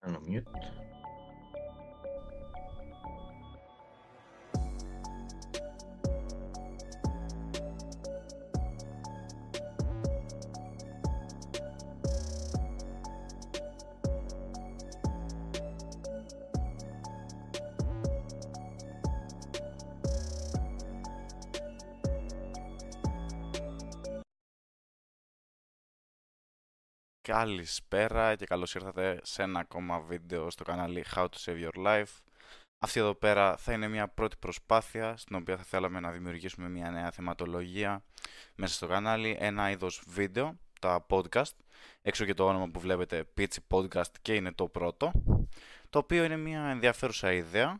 Κάνω mute. Καλησπέρα και καλώς ήρθατε σε ένα ακόμα βίντεο στο κανάλι How to Save Your Life. Αυτή εδώ πέρα θα είναι μια πρώτη προσπάθεια στην οποία θα θέλαμε να δημιουργήσουμε μια νέα θεματολογία μέσα στο κανάλι, ένα είδος βίντεο, τα podcast, έξω και το όνομα που βλέπετε Pitchy Podcast και είναι το πρώτο, το οποίο είναι μια ενδιαφέρουσα ιδέα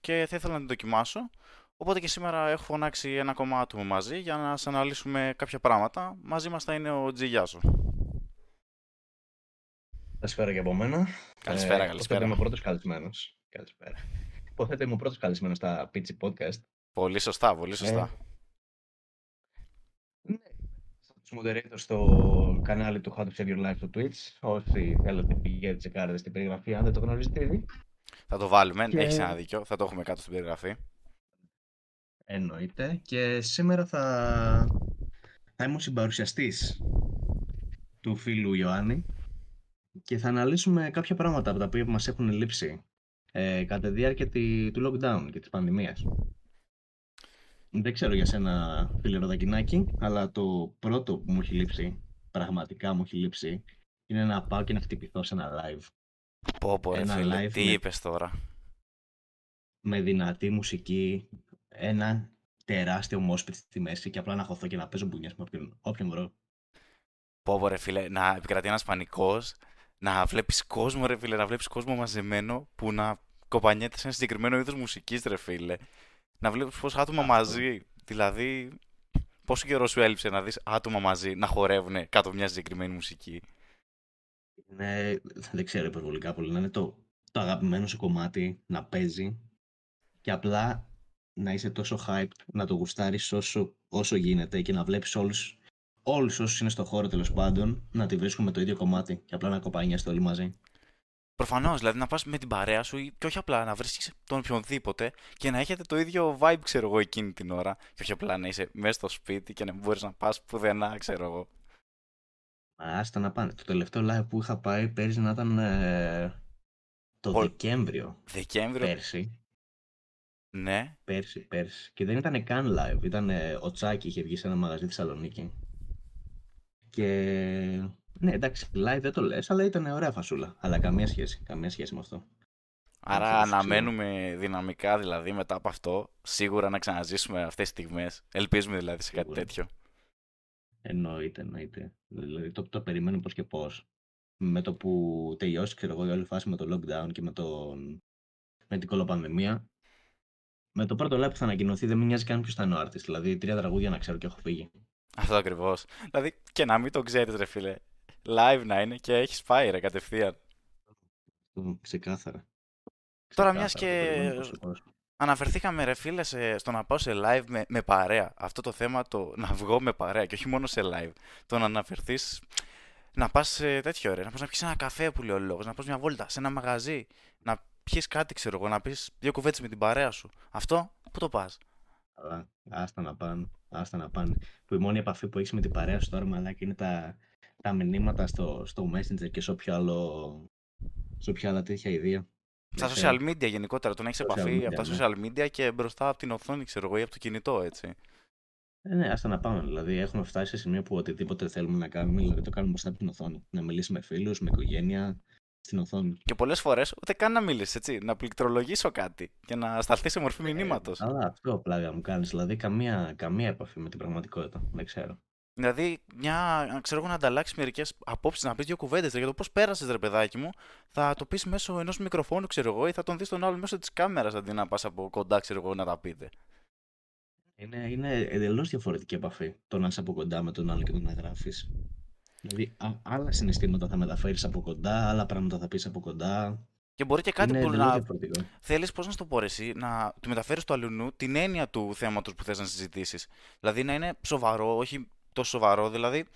και θα ήθελα να την δοκιμάσω. Οπότε και σήμερα έχω φωνάξει ένα ακόμα άτομο μαζί για να σας αναλύσουμε κάποια πράγματα. Μαζί μας θα είναι ο Τζιγιάσο. Καλησπέρα και από μένα. Καλησπέρα, Ε, καλησπέρα. Υποθέτω είμαι ο πρώτος καλεσμένος. Καλησπέρα. Υποθέτω είμαι ο πρώτος καλεσμένος στα Pitchy Podcast. Πολύ σωστά, πολύ σωστά. Ναι. Στους moderators στο κανάλι του How to Save Your Life στο Twitch. Όσοι θέλετε πηγαίνετε τσεκάρετε στην περιγραφή, αν δεν το γνωρίζετε ήδη. Θα το βάλουμε, Και- έχεις ένα δίκιο, θα το έχουμε κάτω στην περιγραφή. Εννοείται. Και σήμερα θα, θα είμαι ο συμπαρουσιαστής του φίλου Ιωάννη και θα αναλύσουμε κάποια πράγματα από τα οποία μας έχουν λείψει ε, κατά τη διάρκεια τη- του lockdown και της πανδημίας. Δεν ξέρω για σένα φίλε Ροδακινάκη, αλλά το πρώτο που μου έχει λείψει, πραγματικά μου έχει λείψει, είναι να πάω και να χτυπηθώ σε ένα live Πω πω ρε Ένα φίλε, live τι με- είπες τώρα; με δυνατή μουσική, ένα τεράστιο μόσπιτ στη μέση και απλά να χωθώ και να παίζω μπουνιές με όποιον, όποιον βρω. Πω πω ρε φίλε, να επικρατεί ένας πανικός, να βλέπεις κόσμο ρε φίλε, να βλέπεις κόσμο μαζεμένο που να κοπανιέται σε ένα συγκεκριμένο είδος μουσικής ρε φίλε. Να βλέπεις πόσα άτομα Αυτό. μαζί, δηλαδή πόσο καιρό σου έλειψε να δεις άτομα μαζί να χορεύουν κάτω από μια συγκεκριμένη μουσική; Είναι, δεν ξέρω υπερβολικά πολύ, να είναι το, το αγαπημένο σου κομμάτι να παίζει και απλά να είσαι τόσο hyped, να το γουστάρεις όσο, όσο γίνεται και να βλέπεις όλους, όλους όσους είναι στο χώρο τέλος πάντων να τη βρίσκουν με το ίδιο κομμάτι και απλά να κοπανιέστε όλοι μαζί. Προφανώς, δηλαδή να πας με την παρέα σου ή- και όχι απλά να βρίσκεις τον οποιονδήποτε και να έχετε το ίδιο vibe, ξέρω εγώ, εκείνη την ώρα. Και όχι απλά να είσαι μέσα στο σπίτι και να μην μπορείς να πας πουθενά, ξέρω εγώ. Μα Άστα να πάνε. Το τελευταίο live που είχα πάει πέρυσι να ήταν ε, το Ο- Δεκέμβριο Δεκέμβριο, πέρσι. ναι. Πέρσι, πέρσι. Και δεν ήταν καν live. Ήταν ο Τσάκη είχε βγει σε ένα μαγαζί Θεσσαλονίκη. Και ναι, εντάξει, live δεν το λες, αλλά ήταν ωραία φασούλα. Αλλά καμία σχέση. Καμία σχέση με αυτό. Άρα ξέρω, ξέρω. αναμένουμε δυναμικά δηλαδή μετά από αυτό σίγουρα να ξαναζήσουμε αυτές τις στιγμές. Ελπίζουμε δηλαδή σε κάτι Σίγουρα. τέτοιο. Εννοείται, εννοείται. Δηλαδή το, το περιμένουμε πώς και πώς. Με το που τελειώσει, ξέρω εγώ, η όλη φάση με το lockdown και με, τον, με την κολοπανδημία. Με το πρώτο live που θα ανακοινωθεί δεν με νοιάζει καν ποιος θα είναι ο artist. Δηλαδή τρία τραγούδια να ξέρω και έχω φύγει. Αυτό ακριβώς. Δηλαδή και να μην το ξέρεις ρε φίλε. Live να είναι και έχεις πάει ρε κατευθείαν. Mm, Ξεκάθαρα. Τώρα, Ξεκάθαρα, μιας το και- περιμένουμε πώς και πώς. Αναφερθήκαμε ρε φίλε σε- στο να πάω σε live με, με παρέα. Αυτό το θέμα το να βγω με παρέα και όχι μόνο σε live. Το να αναφερθείς να πας σε τέτοιο ρε, να πας να πιεις ένα καφέ που λέει ο λόγος, να πας μια βόλτα σε ένα μαγαζί, να πιεις κάτι ξέρω εγώ, να πεις δύο κουβέντες με την παρέα σου. Αυτό, πού το πας; Αλλά άστα να πάνε. Άστα να πάνε. Που η μόνη επαφή που έχεις με την παρέα σου τώρα, μαλάκα, είναι τα, τα μηνύματα στο, στο Messenger και σε όποιο άλλο. Σε όποια άλλα τέτοια ιδέα. Στα Δεν ξέρω. social media γενικότερα, το να έχεις Social επαφή media, από τα ναι. social media και μπροστά από την οθόνη ξέρω εγώ ή από το κινητό έτσι. Ε, ναι, άστα να πάμε. Δηλαδή, έχουμε φτάσει σε σημείο που οτιδήποτε θέλουμε να κάνουμε, δηλαδή το κάνουμε μπροστά από την οθόνη. Να μιλήσουμε με φίλους, με οικογένεια, στην οθόνη. Και πολλές φορές ούτε καν να μιλήσεις έτσι, να πληκτρολογήσω κάτι και να σταλθεί σε μορφή Ε, μηνύματος. Αλλά αυτό πλάγα μου κάνεις. Δηλαδή, καμία, καμία επαφή με την πραγματικότητα. Δεν ξέρω. Δηλαδή, μια, να ξέρω εγώ να ανταλλάξεις μερικές απόψεις, να πεις δύο κουβέντες για το πώς πέρασες, ρε παιδάκι μου, θα το πεις μέσω ενός μικροφόνου, ξέρω εγώ, ή θα τον δεις τον άλλο μέσω της κάμερας αντί να πας από κοντά, ξέρω εγώ, να τα πείτε. Είναι, είναι εντελώς διαφορετική επαφή το να είσαι από κοντά με τον άλλο και το να γράφεις. Δηλαδή, α- άλλα συναισθήματα θα μεταφέρεις από κοντά, άλλα πράγματα θα πεις από κοντά. Και μπορεί και κάτι είναι που εντελώς να διαφορετικό. θέλεις, πώς να σου το πω, ρε εσύ, να του μεταφέρεις στο αλουνού την έννοια του θέματος που θες να συζητήσεις. Δηλαδή να είναι σοβαρό, όχι τόσο σοβαρό, δηλαδή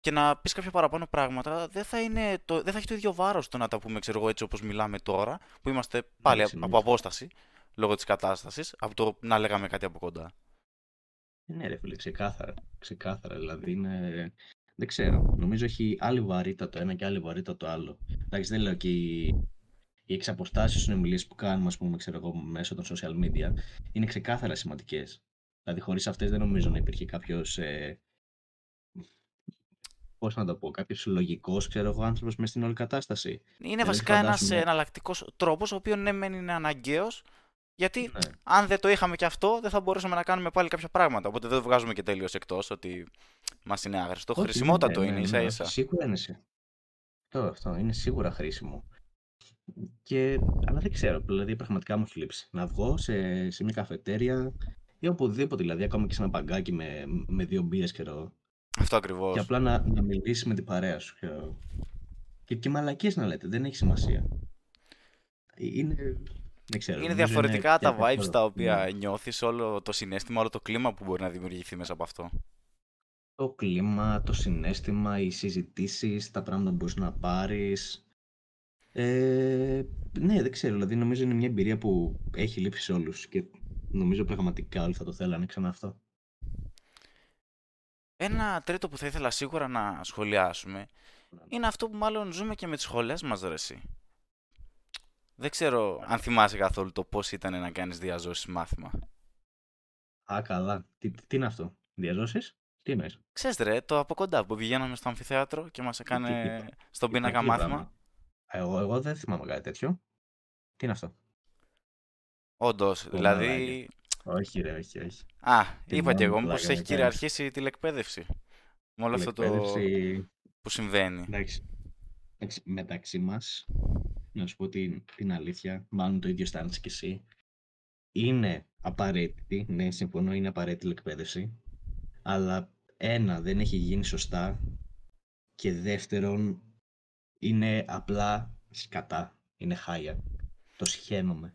και να πεις κάποια παραπάνω πράγματα, δεν θα, είναι το, δεν θα έχει το ίδιο βάρος το να τα πούμε, ξέρω εγώ, έτσι όπως μιλάμε τώρα, που είμαστε πάλι Εντάξει, από απόσταση λόγω της κατάστασης, από το να λέγαμε κάτι από κοντά. Ναι, ρε φίλε, ξεκάθαρα. Ξεκάθαρα. Δηλαδή είναι. Δεν ξέρω. Νομίζω έχει άλλη βαρύτητα το ένα και άλλη βαρύτητα το άλλο. Εντάξει, δεν λέω και οι, οι εξαποστάσεις συνομιλίες που κάνουμε, ας πούμε, ξέρω εγώ, μέσω των social media είναι ξεκάθαρα σημαντικές. Δηλαδή, χωρίς αυτές δεν νομίζω να υπήρχε κάποιος. Ε, Πώς να το πω, κάποιος λογικό, ξέρω εγώ, άνθρωπος μέσα στην όλη κατάσταση. Είναι Δηλαδή, βασικά ένας φαντάσου μια- εναλλακτικός τρόπος, ο οποίος ναι, μεν είναι αναγκαίος, γιατί Ναι. αν δεν το είχαμε και αυτό, δεν θα μπορούσαμε να κάνουμε πάλι κάποια πράγματα. Οπότε δεν το βγάζουμε και τελείως εκτός ότι μας είναι άγριστο. Όχι, Χρησιμότατο ναι, είναι ναι, ίσα ναι, ίσα. Σίγουρα είναι. σι- Αυτό, αυτό είναι σίγουρα χρήσιμο. Και, αλλά δεν ξέρω, δηλαδή πραγματικά μου έχει λείψει. Να βγω σε, σε μια καφετέρια ή οπουδήποτε, δηλαδή ακόμα και σε ένα παγκάκι με, με δύο μπύρες ξέρω, Αυτό ακριβώς. και απλά να, να μιλήσεις με την παρέα σου. ξέρω. Και, και μαλακίες να λέτε, δεν έχει σημασία. Ε, Είναι, δεν ξέρω. Είναι νομίζω διαφορετικά τα vibes διαφορετικό. τα οποία Ναι. νιώθεις, όλο το συνέστημα, όλο το κλίμα που μπορεί να δημιουργηθεί μέσα από αυτό. Το κλίμα, το συνέστημα, οι συζητήσεις, τα πράγματα που μπορείς να πάρεις. Ε, ναι, δεν ξέρω. Δηλαδή, νομίζω είναι μια εμπειρία που έχει λείψει σε όλους και νομίζω πραγματικά όλοι θα το θέλανε ξανά αυτό. Ένα τρίτο που θα ήθελα σίγουρα να σχολιάσουμε είναι αυτό που μάλλον ζούμε και με τις σχολές μας, ρε εσύ. Δεν ξέρω αν θυμάσαι καθόλου το πώς ήταν να κάνεις διαζώσεις μάθημα. Α, καλά. Τι, τι είναι αυτό, διαζώσεις, τι εννοείς; Ξέρεις ρε, το από κοντά που πηγαίναμε στο αμφιθέατρο και μας έκανε είπα- στον πίνακα Υπάρχει μάθημα. πράγμα. Εγώ, εγώ δεν θυμάμαι κάτι τέτοιο. Τι είναι αυτό; Όντως, Ω, δηλαδή... μαλάκια. Όχι ρε, όχι, όχι. Α, Τι είπα και μόνο εγώ, μήπως πλάκα έχει με κάνεις. κυριαρχήσει η τηλεκπαίδευση. Με όλο αυτό το Τηλεκπαίδευση, που συμβαίνει. εντάξει, εντάξει, μεταξύ μας, να σου πω την, την αλήθεια, μάλλον το ίδιο αισθάνεσαι κι εσύ, είναι απαραίτητη, ναι, συμφωνώ, είναι απαραίτητη η εκπαίδευση, αλλά ένα, δεν έχει γίνει σωστά και δεύτερον, είναι απλά σκατά, είναι χάλια. Το σχένομαι.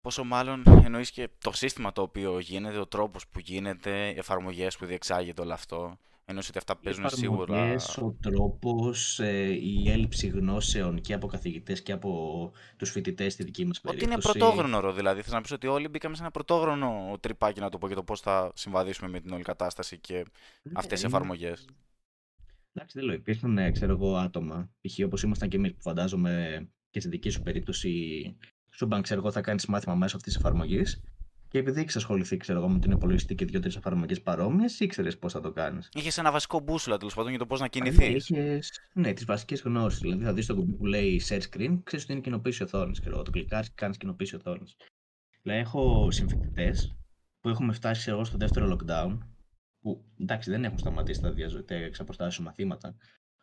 Πόσο μάλλον εννοείς και το σύστημα το οποίο γίνεται, ο τρόπος που γίνεται, οι εφαρμογές που διεξάγεται όλο αυτό. Εννοείς ότι αυτά Οι παίζουν σίγουρα. εφαρμογές, ο τρόπος, ε, η έλλειψη γνώσεων και από καθηγητές και από τους φοιτητές στη δική μας Ότι περίπτωση. είναι πρωτόγνωρο δηλαδή. Θες να πεις ότι όλοι μπήκαμε σε ένα πρωτόγνωρο τρυπάκι να το πω για το πώς θα συμβαδίσουμε με την όλη κατάσταση και Ναι, αυτές οι είναι- εφαρμογές. Εντάξει, δεν λέω. Υπήρχαν, ε, ξέρω εγώ, άτομα, π.χ. όπως ήμασταν και εμείς, που φαντάζομαι και στη δική σου περίπτωση, σου είπαν, ξέρω εγώ, θα κάνεις μάθημα μέσω αυτής της εφαρμογής και επειδή έχεις ασχοληθεί, ξέρω εγώ, με την υπολογιστή και δύο-τρεις εφαρμογές παρόμοιες, ήξερες πώς θα το κάνεις. Είχες ένα βασικό μπούσουλα τέλος πάντων για το πώς να Ναι, κινηθείς. είχες, ναι, τις βασικές γνώσεις. Δηλαδή θα δεις το κουμπί που λέει share screen, ξέρεις ότι είναι κοινοποίηση οθόνης. Ξέρω, εγώ, το κλικάρεις και κάνεις κοινοποίηση οθόνης. Δηλαδή έχω συμφοιτητές που έχουμε φτάσει ξέρω εγώ, στο δεύτερο lockdown, που εντάξει δεν έχουν σταματήσει τα διαζωτικά εξ αποστάσεως μαθήματα,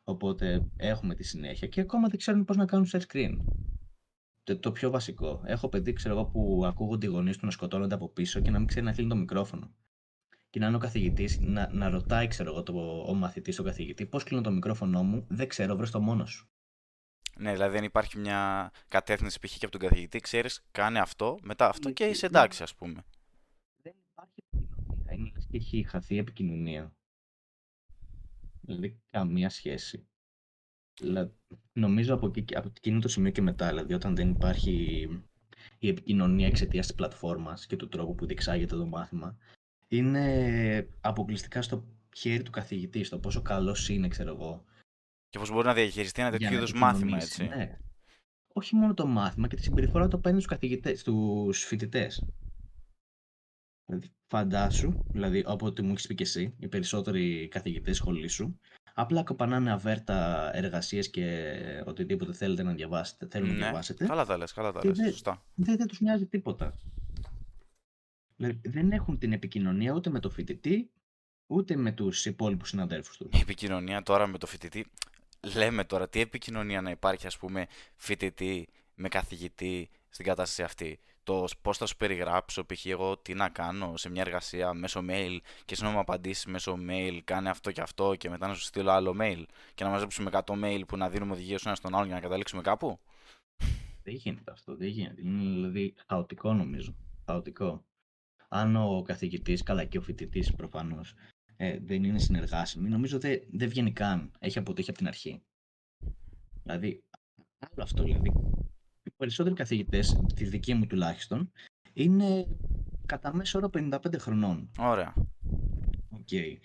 οπότε έχουμε τη συνέχεια και ακόμα δεν ξέρουν πώς να κάνουν share screen. Το, το πιο βασικό. Έχω παιδί, ξέρω εγώ, που ακούγονται οι γονείς του να σκοτώνονται από πίσω και να μην ξέρει να κλείνει το μικρόφωνο. Και να είναι ο καθηγητής, να, να ρωτάει, ξέρω εγώ, το, ο μαθητής τον καθηγητή, πώς κλείνω το μικρόφωνο μου, δεν ξέρω, βρες το μόνος σου. Ναι, δηλαδή δεν υπάρχει μια κατεύθυνση π.χ. και από τον καθηγητή, ξέρεις, κάνε αυτό, μετά αυτό Ναι, και και- είσαι εντάξει ας πούμε. Δεν υπάρχει επικοινωνία. Είναι λες και έχει χαθεί η επικοινωνία. Δηλαδή, καμία σχέση. Δηλαδή, νομίζω από, εκεί, από εκείνο το σημείο και μετά, δηλαδή όταν δεν υπάρχει η επικοινωνία εξαιτίας της πλατφόρμας και του τρόπου που διεξάγεται το μάθημα, είναι αποκλειστικά στο χέρι του καθηγητή, στο πόσο καλός είναι, ξέρω εγώ. Και πώς μπορεί να διαχειριστεί ένα για τέτοιο να είδους μάθημα, επικοινωνήσει. έτσι. Ναι. Όχι μόνο το μάθημα και τη συμπεριφορά που το παίρνει στους καθηγητές, στους φοιτητές. Δηλαδή, φαντάσου, δηλαδή, όποτε μου έχεις πει και εσύ, οι περισσότεροι καθηγητές σχολή σου, απλά κοπανάνε αβέρτα εργασίες και οτιδήποτε θέλετε να διαβάσετε, θέλουν να Ναι, διαβάσετε. καλά τα λες, καλά τα Και λες, δεν- σωστά. Δεν, δεν τους νοιάζει τίποτα. Δηλαδή, δεν έχουν την επικοινωνία ούτε με το φοιτητή, ούτε με τους υπόλοιπους συναδέλφους τους. Η επικοινωνία τώρα με το φοιτητή, λέμε τώρα τι επικοινωνία να υπάρχει ας πούμε φοιτητή με καθηγητή στην κατάσταση αυτή. Το πώς θα σου περιγράψω, π.χ. εγώ τι να κάνω σε μια εργασία μέσω mail και εσύ να μου απαντήσεις μέσω mail, κάνε αυτό και αυτό και μετά να σου στείλω άλλο mail και να μαζέψουμε 100 mail που να δίνουμε οδηγίες ένα στον άλλον για να καταλήξουμε κάπου; Δεν γίνεται αυτό, δεν γίνεται. Είναι δηλαδή χαοτικό νομίζω. Χαοτικό. Αν ο καθηγητής, καλά και ο φοιτητής προφανώς, ε, δεν είναι συνεργάσιμη, νομίζω δεν δεν βγαίνει καν. Έχει αποτύχει από την αρχή. Δηλαδή, άλλο αυτό δηλαδή. Οι περισσότεροι καθηγητές, τη δική μου τουλάχιστον, είναι κατά μέσο όρο 55 χρονών. Ωραία. OK. Okay.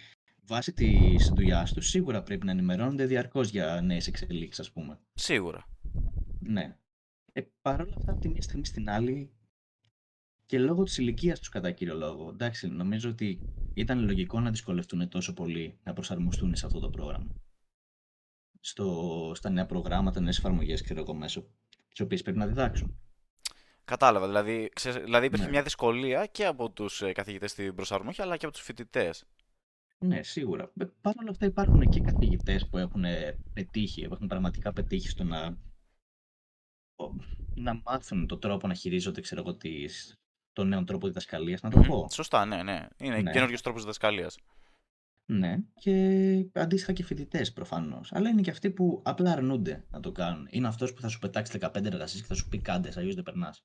Βάσει της δουλειάς τους, σίγουρα πρέπει να ενημερώνονται διαρκώς για νέες εξελίξεις, ας πούμε. Σίγουρα. Ναι. Ε, Παρ' όλα αυτά, από τη μία στιγμή στην άλλη, και λόγω της ηλικίας τους κατά κύριο λόγο, εντάξει, νομίζω ότι ήταν λογικό να δυσκολευτούν τόσο πολύ να προσαρμοστούν σε αυτό το πρόγραμμα. Στο, στα νέα προγράμματα, νέες εφαρμογές, ξέρω εγώ, μέσω τις οποίες πρέπει να διδάξουν. Κατάλαβα. Δηλαδή, ξέρεις, δηλαδή υπήρχε Ναι. μια δυσκολία και από τους καθηγητές στην προσαρμογή, αλλά και από τους φοιτητές. Ναι, σίγουρα. Ε, Παρ' όλα αυτά υπάρχουν και καθηγητές που έχουν ε, πετύχει, που έχουν πραγματικά πετύχει στο να, ο- να μάθουν τον τρόπο να χειρίζονται, ξέρω εγώ, τις, τον νέο τρόπο διδασκαλίας, να το πω. Σωστά, ναι, ναι. Είναι Ναι. καινούριο τρόπος διδασκαλίας. Ναι, και αντίστοιχα και φοιτητές προφανώς. Αλλά είναι και αυτοί που απλά αρνούνται να το κάνουν. Είναι αυτός που θα σου πετάξει 15 εργασίες και θα σου πει κάντε, αλλιώς δεν περνάς.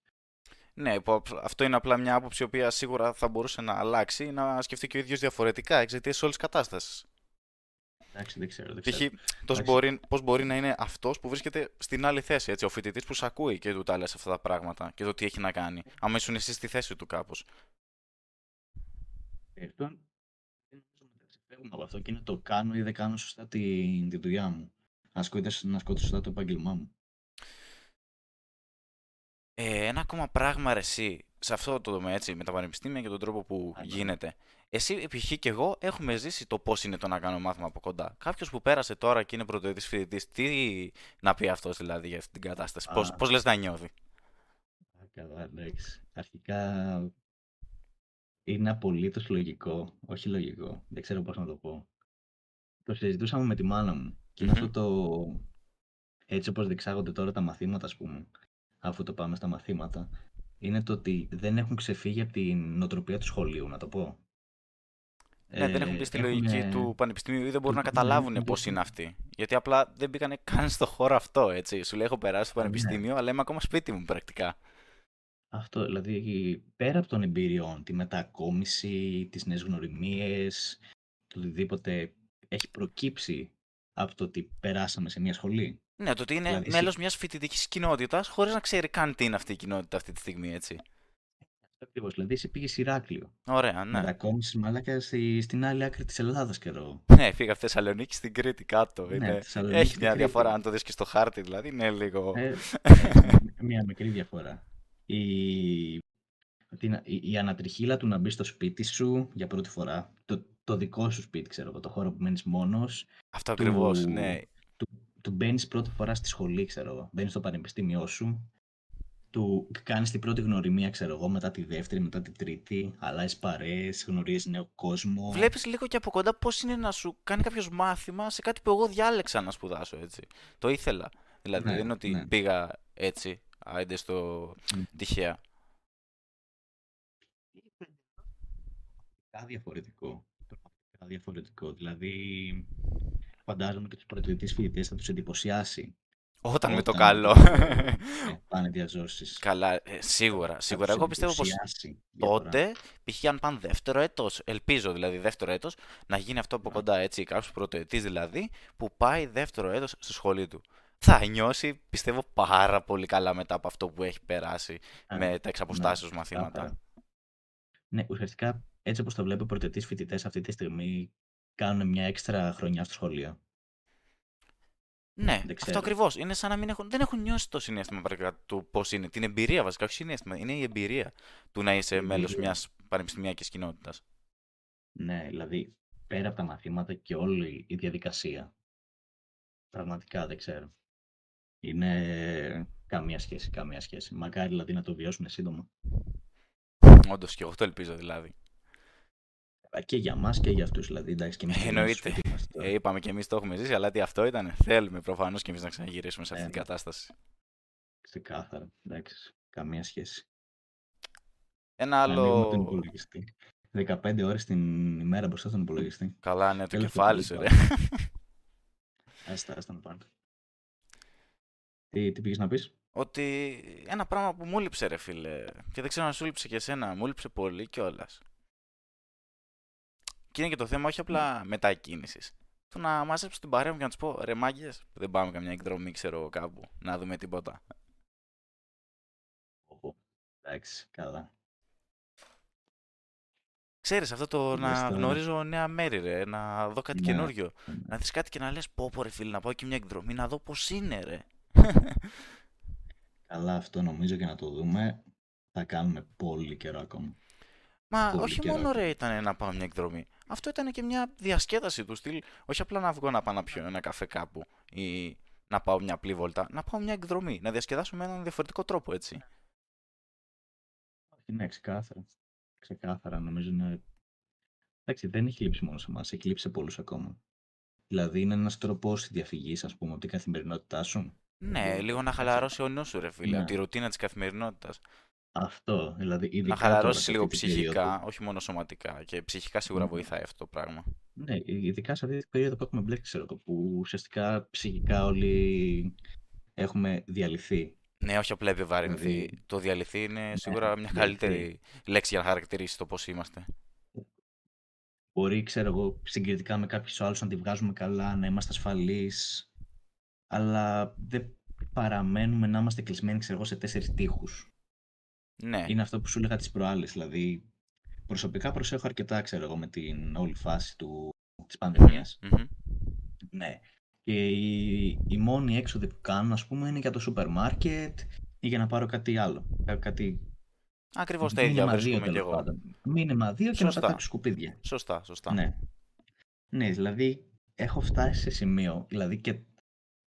Ναι, που απ- αυτό είναι απλά μια άποψη η οποία σίγουρα θα μπορούσε να αλλάξει ή να σκεφτεί και ο ίδιος διαφορετικά εξαιτίας όλης κατάστασης. Εντάξει, δεν ξέρω. Δεν Π.χ. ξέρω. πώς Εντάξει. μπορεί, πώς μπορεί να είναι αυτός που βρίσκεται στην άλλη θέση, έτσι, ο φοιτητής που σ' ακούει και του τα λες αυτά τα πράγματα και το τι έχει να κάνει. Άμα ήσουν εσύ στη θέση του κάπως. Ε, Αυτό δεν νομίζω να ξεφεύγουμε από αυτό και είναι το κάνω ή δεν κάνω σωστά τη, τη δουλειά μου. Να ασκώ, να ασκώ σωστά το επάγγελμά μου. Ε, ένα ακόμα πράγμα ρε εσύ, σε αυτό το τομέα έτσι, με τα πανεπιστήμια και τον τρόπο που Α, ναι. γίνεται. Εσύ, π.χ. και εγώ, έχουμε ζήσει το πώς είναι το να κάνω μάθημα από κοντά. Κάποιος που πέρασε τώρα και είναι πρωτοετής φοιτητής, τι να πει αυτός δηλαδή για αυτή την κατάσταση, Α. πώς, πώς λες να νιώθει; Α, Καλά, εντάξει. Αρχικά είναι απολύτως λογικό. Όχι λογικό. Δεν ξέρω πώς να το πω. Το συζητούσαμε με τη μάνα μου. Και είναι Μμμ. αυτό το... Έτσι όπως διεξάγονται τώρα τα μαθήματα, ας πούμε, αφού το πάμε στα μαθήματα, είναι το ότι δεν έχουν ξεφύγει από την νοοτροπία του σχολείου, να το πω. Ναι, δεν έχουν Ε, μπει στη έχουνε- λογική του πανεπιστημίου ή δεν μπορούν να του- καταλάβουν ναι, πώς του- είναι αυτοί. Γιατί απλά δεν μπήκανε καν στο χώρο αυτό, έτσι. Σου λέει: Έχω περάσει στο Α, ναι. πανεπιστήμιο, αλλά είμαι ακόμα σπίτι μου πρακτικά. Αυτό, δηλαδή πέρα από των εμπειριών, τη μετακόμιση, τις νέες γνωριμίες, το οτιδήποτε έχει προκύψει από το ότι περάσαμε σε μια σχολή. Ναι, το ότι είναι Δηλαδή, εσύ- μέλος μιας φοιτητικής κοινότητας χωρίς να ξέρει καν τι είναι αυτή η κοινότητα αυτή τη στιγμή, έτσι. Ακριβώς, δηλαδή εσύ πήγες Ηράκλειο, Ωραία, ναι. μετακόμισες μαλάκα στη, στην άλλη άκρη της Ελλάδας καιρό. Ναι, πήγα από Θεσσαλονίκη στην Κρήτη κάτω. Ναι, είναι... Θεσσαλονίκη Έχει στην μια Κρήτη. διαφορά, αν το δεις και στο χάρτη, δηλαδή είναι λίγο. Ε, μια μικρή διαφορά. Η, την- η, η ανατριχίλα του να μπει στο σπίτι σου για πρώτη φορά, το, το δικό σου σπίτι, ξέρω εγώ, το χώρο που μένεις μόνος, Αυτό ακριβώς, του- ναι. του, του μπαίνεις πρώτη φορά στη σχολή, ξέρω εγώ. Μπαίνεις στο πανεπιστήμιό σου. Του κάνεις την πρώτη γνωριμία, ξέρω εγώ, μετά τη δεύτερη, μετά τη τρίτη. Αλλάζεις παρέες, γνωρίζεις νέο κόσμο. Βλέπεις λίγο και από κοντά πώς είναι να σου κάνει κάποιος μάθημα σε κάτι που εγώ διάλεξα να σπουδάσω, έτσι. Το ήθελα. Δηλαδή Ναι, δεν είναι ότι ναι. πήγα έτσι, άιντε στο Μμ. τυχαία. Πραγματικά διαφορετικό. Πραγματικά διαφορετικό. Δηλαδή, φαντάζομαι και τους πρωτοετή φοιτητές θα τους εντυπωσιάσει. Όταν με το Όταν- καλό. ε, πάνε διαζώσεις. Καλά, ε, σίγουρα, σίγουρα. Εγώ πιστεύω πως τότε, π.χ. αν πάνε δεύτερο έτος, ελπίζω δηλαδή δεύτερο έτος, να γίνει αυτό από Ναι. κοντά έτσι, κάποιος πρωτοετής δηλαδή, που πάει δεύτερο έτος στη σχολή του. Θα νιώσει, πιστεύω, πάρα πολύ καλά μετά από αυτό που έχει περάσει με τα εξαποστάσεως μαθήματα. Ναι, ουσιαστικά έτσι όπως το βλέπω, οι πρωτοετή φοιτητές αυτή τη στιγμή κάνουν μια έξτρα χρονιά στο σχολείο. Ναι, Δεν αυτό ξέρω. ακριβώς. Είναι σαν να μην έχουν, δεν έχουν νιώσει το συνέστημα πρακτικά του πώς είναι. Την εμπειρία βασικά, όχι συνέστημα. Είναι η εμπειρία του να είσαι Η μέλος εμπειρία. μιας πανεπιστημιακής κοινότητας. Ναι, δηλαδή πέρα από τα μαθήματα και όλη η διαδικασία. Πραγματικά δεν ξέρω. Είναι καμία σχέση, καμία σχέση. Μακάρι δηλαδή να το βιώσουν σύντομα. Όντως και εγώ το ελπίζω δηλαδή. Α, Και για μας και για αυτούς δηλαδή. Εντάξει, και εμείς Ε, και εννοείται. εμείς είμαστε τώρα. Ε, είπαμε και εμείς το έχουμε ζήσει, αλλά τι αυτό ήταν. Θέλουμε προφανώς και εμείς να ξαναγυρίσουμε σε αυτή Ε, την ναι. κατάσταση. Ξεκάθαρα. Εντάξει, καμία σχέση. Ένα Να ανοίγουμε τον άλλο. υπολογιστή. 15 ώρες την ημέρα μπροστά στον υπολογιστή. Καλά, ναι, το Τέλος κεφάλι το σου, πολύ ρε. Άστα, άστα να πάνε. Τι, τι πήγες να πεις; Ότι ένα πράγμα που μου λείψε, ρε φίλε, και δεν ξέρω αν σου λείψε και εσένα, μου λείψε πολύ κιόλας. Και είναι και το θέμα όχι απλά μετακίνησης. Το να μαζέψω την παρέα μου και να του πω ρε μάγκες, δεν πάμε καμιά εκδρομή, ξέρω κάπου, να δούμε τίποτα. Εντάξει, καλά. Ξέρεις, αυτό το Λες να τώρα. γνωρίζω νέα μέρη, ρε, να δω κάτι Ναι. καινούριο. Να δεις κάτι και να λες, πω πω ρε φίλε, να πάω και μια εκδρομή, να δω πώς είναι ρε. Καλά, αυτό νομίζω και να το δούμε θα κάνουμε πολύ καιρό ακόμα. Μα Πολύ όχι καιρό. μόνο ρε ήταν να πάω μια εκδρομή. Αυτό ήταν και μια διασκέδαση του στυλ. Όχι απλά να βγω να πάω να πιω ένα καφέ κάπου ή να πάω μια απλή βόλτα. Να πάω μια εκδρομή. Να διασκεδάσω με έναν διαφορετικό τρόπο, έτσι. Όχι, ναι, ξεκάθαρα. Ξεκάθαρα, νομίζω είναι... Εντάξει, δεν έχει λείψει μόνο σε εμάς, έχει λείψει σε πολλούς ακόμα. Δηλαδή είναι ένας τρόπος διαφυγής, ας πούμε, από την καθημερινότητά σου. Ναι, Δηλαδή, λίγο να έτσι. χαλαρώσει ο νους σου, ρε φίλε, Ναι. από τη ρουτίνα της καθημερινότητας. Αυτό, δηλαδή ειδικά Να τώρα, χαλαρώσεις σε λίγο αυτή την ψυχικά, περίοδο. όχι μόνο σωματικά. Και ψυχικά σίγουρα Ναι. βοηθάει αυτό το πράγμα. Ναι, ειδικά σε αυτή την περίοδο που έχουμε μπλέξει, ξέρω εγώ, που ουσιαστικά ψυχικά όλοι έχουμε διαλυθεί. Ναι, όχι απλά επιβαρυνθεί. Δηλαδή, Το διαλυθεί είναι ναι, σίγουρα μια διαλυθεί. καλύτερη λέξη για να χαρακτηρίσει το πώς είμαστε. Μπορεί, ξέρω εγώ, συγκριτικά με κάποιους άλλους να τη βγάζουμε καλά, να είμαστε ασφαλείς, αλλά δεν παραμένουμε να είμαστε κλεισμένοι, ξέρω εγώ, σε τέσσερις τείχους. Ναι, Είναι αυτό που σου έλεγα τις προάλλες, δηλαδή προσωπικά προσέχω αρκετά, ξέρω εγώ, με την όλη φάση του, της πανδημίας. Μμμ. Ναι. Και η, η μόνη έξοδο που κάνω, ας πούμε, είναι για το σούπερ μάρκετ ή για να πάρω κάτι άλλο. Κά- Κάτι Ακριβώς τα ίδια μήνυμα δύο βρίσκομαι κι τέλος εγώ. πάντων. Μήνυμα δύο και να Σωστά. πετάξω σκουπίδια. Σωστά, σωστά. Ναι. Ναι, δηλαδή έχω φτάσει σε σημείο, δηλαδή και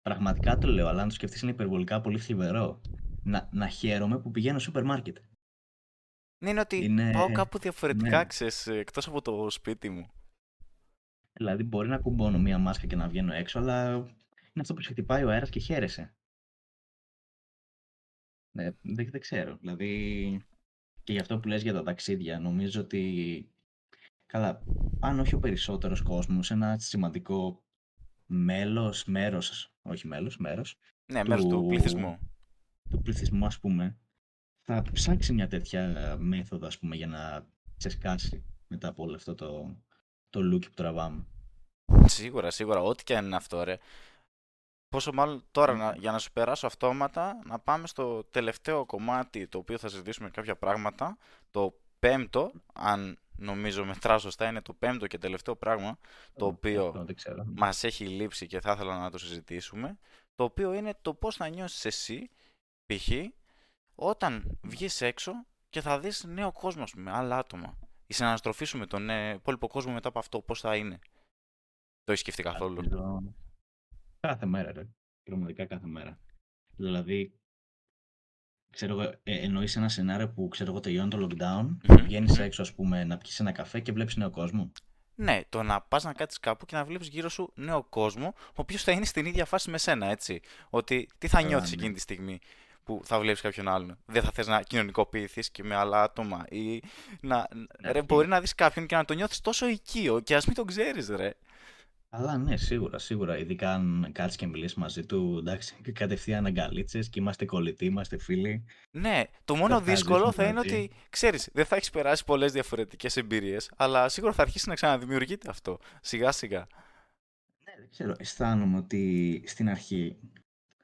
πραγματικά το λέω, αλλά αν το σκεφτείς είναι υπερβολικά πολύ θλιβερό, να, να χαίρομαι που πηγαίνω σούπερ μάρκετ. Ναι, είναι ότι Είναι- πάω κάπου διαφορετικά, ναι. ξέρεις, εκτός από το σπίτι μου. Δηλαδή μπορεί να κουμπώνω μία μάσκα και να βγαίνω έξω, αλλά είναι αυτό που σε χτυπάει ο αέρας και χαίρεσαι. Ναι, δεν, δεν ξέρω. Δηλαδή και για αυτό που λες για τα ταξίδια, νομίζω ότι καλά, αν όχι ο περισσότερος κόσμος, ένα σημαντικό μέλος, μέρος, όχι μέλος, μέρος Ναι, μέρος του του- πληθυσμού. του πληθυσμού, ας πούμε, θα ψάξει μια τέτοια μέθοδο, ας πούμε, για να ξεσκάσει μετά από όλο αυτό το, το look που τραβάμε. Σίγουρα, σίγουρα. Ό,τι και αν είναι αυτό, ρε. Πόσο μάλλον τώρα, Ναι. να, για να σου περάσω αυτόματα, να πάμε στο τελευταίο κομμάτι το οποίο θα συζητήσουμε κάποια πράγματα. Το πέμπτο, αν νομίζω μετράω σωστά, είναι το πέμπτο και τελευταίο πράγμα, το οποίο Αυτό δεν ξέρω. μας έχει λείψει και θα ήθελα να το συζητήσουμε. Το οποίο είναι το πώς θα νιώσεις εσύ, π.χ. όταν βγεις έξω και θα δεις νέο κόσμο, ας πούμε, άλλα άτομα. Η συναναστροφή σου με τον ε, υπόλοιπο κόσμο μετά από αυτό, πώς θα είναι; Το έχεις σκεφτεί καθόλου; Νομίζω Κάθε μέρα, ρε. Πραγματικά κάθε μέρα. Δηλαδή, ξέρω εγώ, ε, εννοείς ένα σενάριο που ξέρω εγώ τελειώνει το lockdown, Μμμ, βγαίνεις μμμ. έξω, ας πούμε, να πιεις ένα καφέ και βλέπεις νέο κόσμο. Ναι, το να πας να κάτσεις κάπου και να βλέπεις γύρω σου νέο κόσμο, ο οποίος θα είναι στην ίδια φάση με σένα, έτσι. Ότι τι θα Καλά, νιώθεις ναι. εκείνη τη στιγμή που θα βλέπεις κάποιον άλλον. Δεν θα θες να κοινωνικοποιηθείς και με άλλα άτομα ή να... Ναι, ρε, αυτό μπορεί είναι. να δεις κάποιον και να τον νιώθεις τόσο οικείο και ας μην τον ξέρεις, ρε. Αλλά ναι, σίγουρα, σίγουρα. Ειδικά αν κάτσεις και μιλήσεις μαζί του, εντάξει, και κατευθείαν αγκαλίτσες και είμαστε κολλητοί, είμαστε φίλοι. Ναι, το μόνο θα δύσκολο ζήσουμε θα είναι μαζί. ότι, ξέρεις, δεν θα έχεις περάσει πολλές διαφορετικές εμπειρίες, αλλά σίγουρα θα αρχίσει να ξαναδημιουργείται αυτό, σιγά σιγά. Ναι, δεν ξέρω. Αισθάνομαι ότι στην αρχή,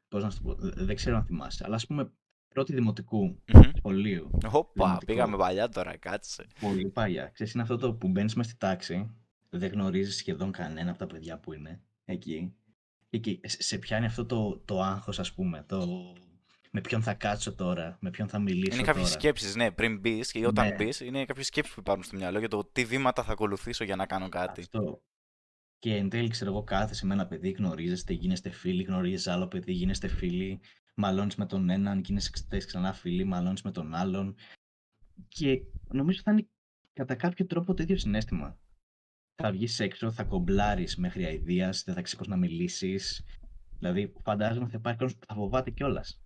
πώς να σου το πω, δε- δεν ξέρω αν θυμάσαι, αλλά ας πούμε πρώτη δημοτικού Μμμ. σχολείου, Όπα, δημοτικό, πήγαμε παλιά τώρα, κάτσε. πολύ παλιά. Ξέρεις, είναι αυτό το που μπαίνεις μες στη τάξη, δεν γνωρίζεις σχεδόν κανένα από τα παιδιά που είναι εκεί. Και εκεί σε σε πιάνει αυτό το, το άγχος, ας πούμε, το με ποιον θα κάτσω τώρα, με ποιον θα μιλήσω Είναι κάποιες τώρα. σκέψεις, ναι, πριν μπεις και όταν Ναι. μπεις, είναι κάποιες σκέψεις που υπάρχουν στο μυαλό για το τι βήματα θα ακολουθήσω για να κάνω κάτι. Αυτό. Και εν τέλει, ξέρω εγώ, κάθεσαι με ένα παιδί, γνωρίζεστε, γίνεστε φίλοι, γνωρίζεις άλλο παιδί, γίνεστε φίλοι, μαλώνεις με τον έναν, γίνεστε ξανά φίλοι, μαλώνεις με τον άλλον. Και νομίζω θα είναι κατά κάποιο τρόπο το ίδιο συνέστημα. Θα βγεις έξω, θα κομπλάρεις μέχρι αηδίας, δεν θα ξέρεις πώς να μιλήσεις. Δηλαδή, φαντάζομαι θα υπάρχει κόσμος που θα φοβάται κιόλας.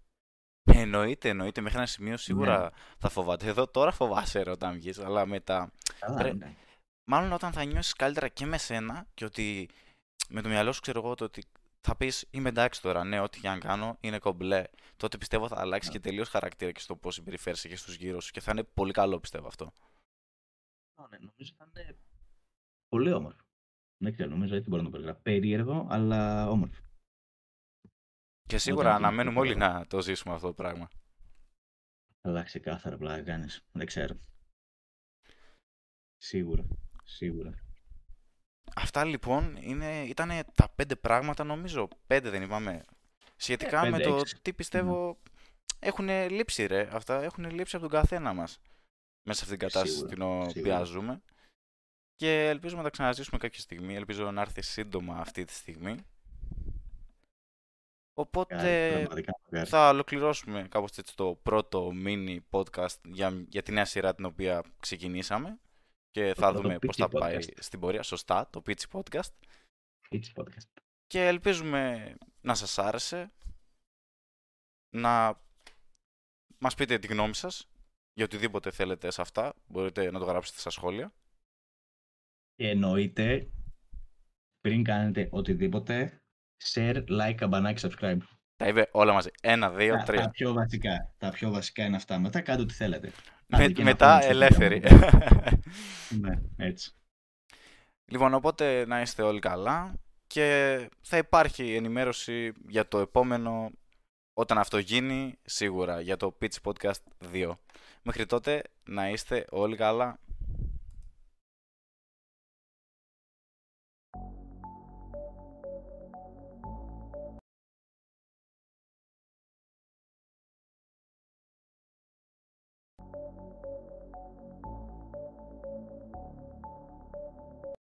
Εννοείται, εννοείται, μέχρι ένα Ναι. σημείο σίγουρα θα φοβάται. Εδώ τώρα φοβάσαι ρε, όταν βγεις, αλλά μετά. Καλά, Πρέ- ναι. Μάλλον όταν θα νιώσεις καλύτερα και με σένα και ότι με το μυαλό σου ξέρω εγώ το ότι θα πεις είμαι εντάξει τώρα, ναι, ό,τι και αν κάνω είναι κομπλέ. Τότε πιστεύω θα αλλάξει Ναι. και τελείως χαρακτήρα και στο πώς συμπεριφέρεσαι και στους γύρω σου και θα είναι πολύ καλό πιστεύω αυτό. Ναι, νομίζω θα είναι Πολύ όμορφο. Δεν ξέρω, νομίζω έτσι μπορώ να το περιγράψω. Περίεργο, αλλά όμορφο. Και σίγουρα Όταν αναμένουμε το- όλοι να το ζήσουμε αυτό το πράγμα. Αλλά ξεκάθαρα πλάκα κάνεις. Δεν ξέρω. Σίγουρα. Σίγουρα. Αυτά λοιπόν είναι, ήταν τα πέντε πράγματα νομίζω. Πέντε δεν είπαμε. Σχετικά Ε, με πέντε, το έξι. τι πιστεύω έχουν λείψει ρε. Αυτά έχουν λείψει από τον καθένα μας. Μέσα σε αυτήν την κατάσταση Σίγουρα, στην οποία σίγουρα. ζούμε. Και ελπίζουμε να τα ξαναζήσουμε κάποια στιγμή. Ελπίζω να έρθει σύντομα αυτή τη στιγμή. Οπότε Μακάρι, πραγματικά μακάρι. θα ολοκληρώσουμε κάπως έτσι το πρώτο mini podcast για, για τη νέα σειρά την οποία ξεκινήσαμε και θα πρώτο δούμε πώς Pitchy θα πάει podcast. στην πορεία. Σωστά, το Pitchy Podcast. Έτσι podcast. Και ελπίζουμε να σας άρεσε, να μας πείτε τη γνώμη σας για οτιδήποτε θέλετε σε αυτά. Μπορείτε να το γράψετε στα σχόλια. Και εννοείται, πριν κάνετε οτιδήποτε, share, like, καμπανάκι, subscribe. Τα είπε όλα μαζί. Ένα, δύο, Τα, τα τρία. πιο βασικά. Τα πιο βασικά είναι αυτά. Μετά κάντε ό,τι θέλετε. Με- Άντε και ένα μετά comment στο ελεύθερη. βίντεο. ναι, έτσι. Λοιπόν, οπότε να είστε όλοι καλά και θα υπάρχει ενημέρωση για το επόμενο όταν αυτό γίνει, σίγουρα, για το Pitch Podcast 2. Μέχρι τότε να είστε όλοι καλά.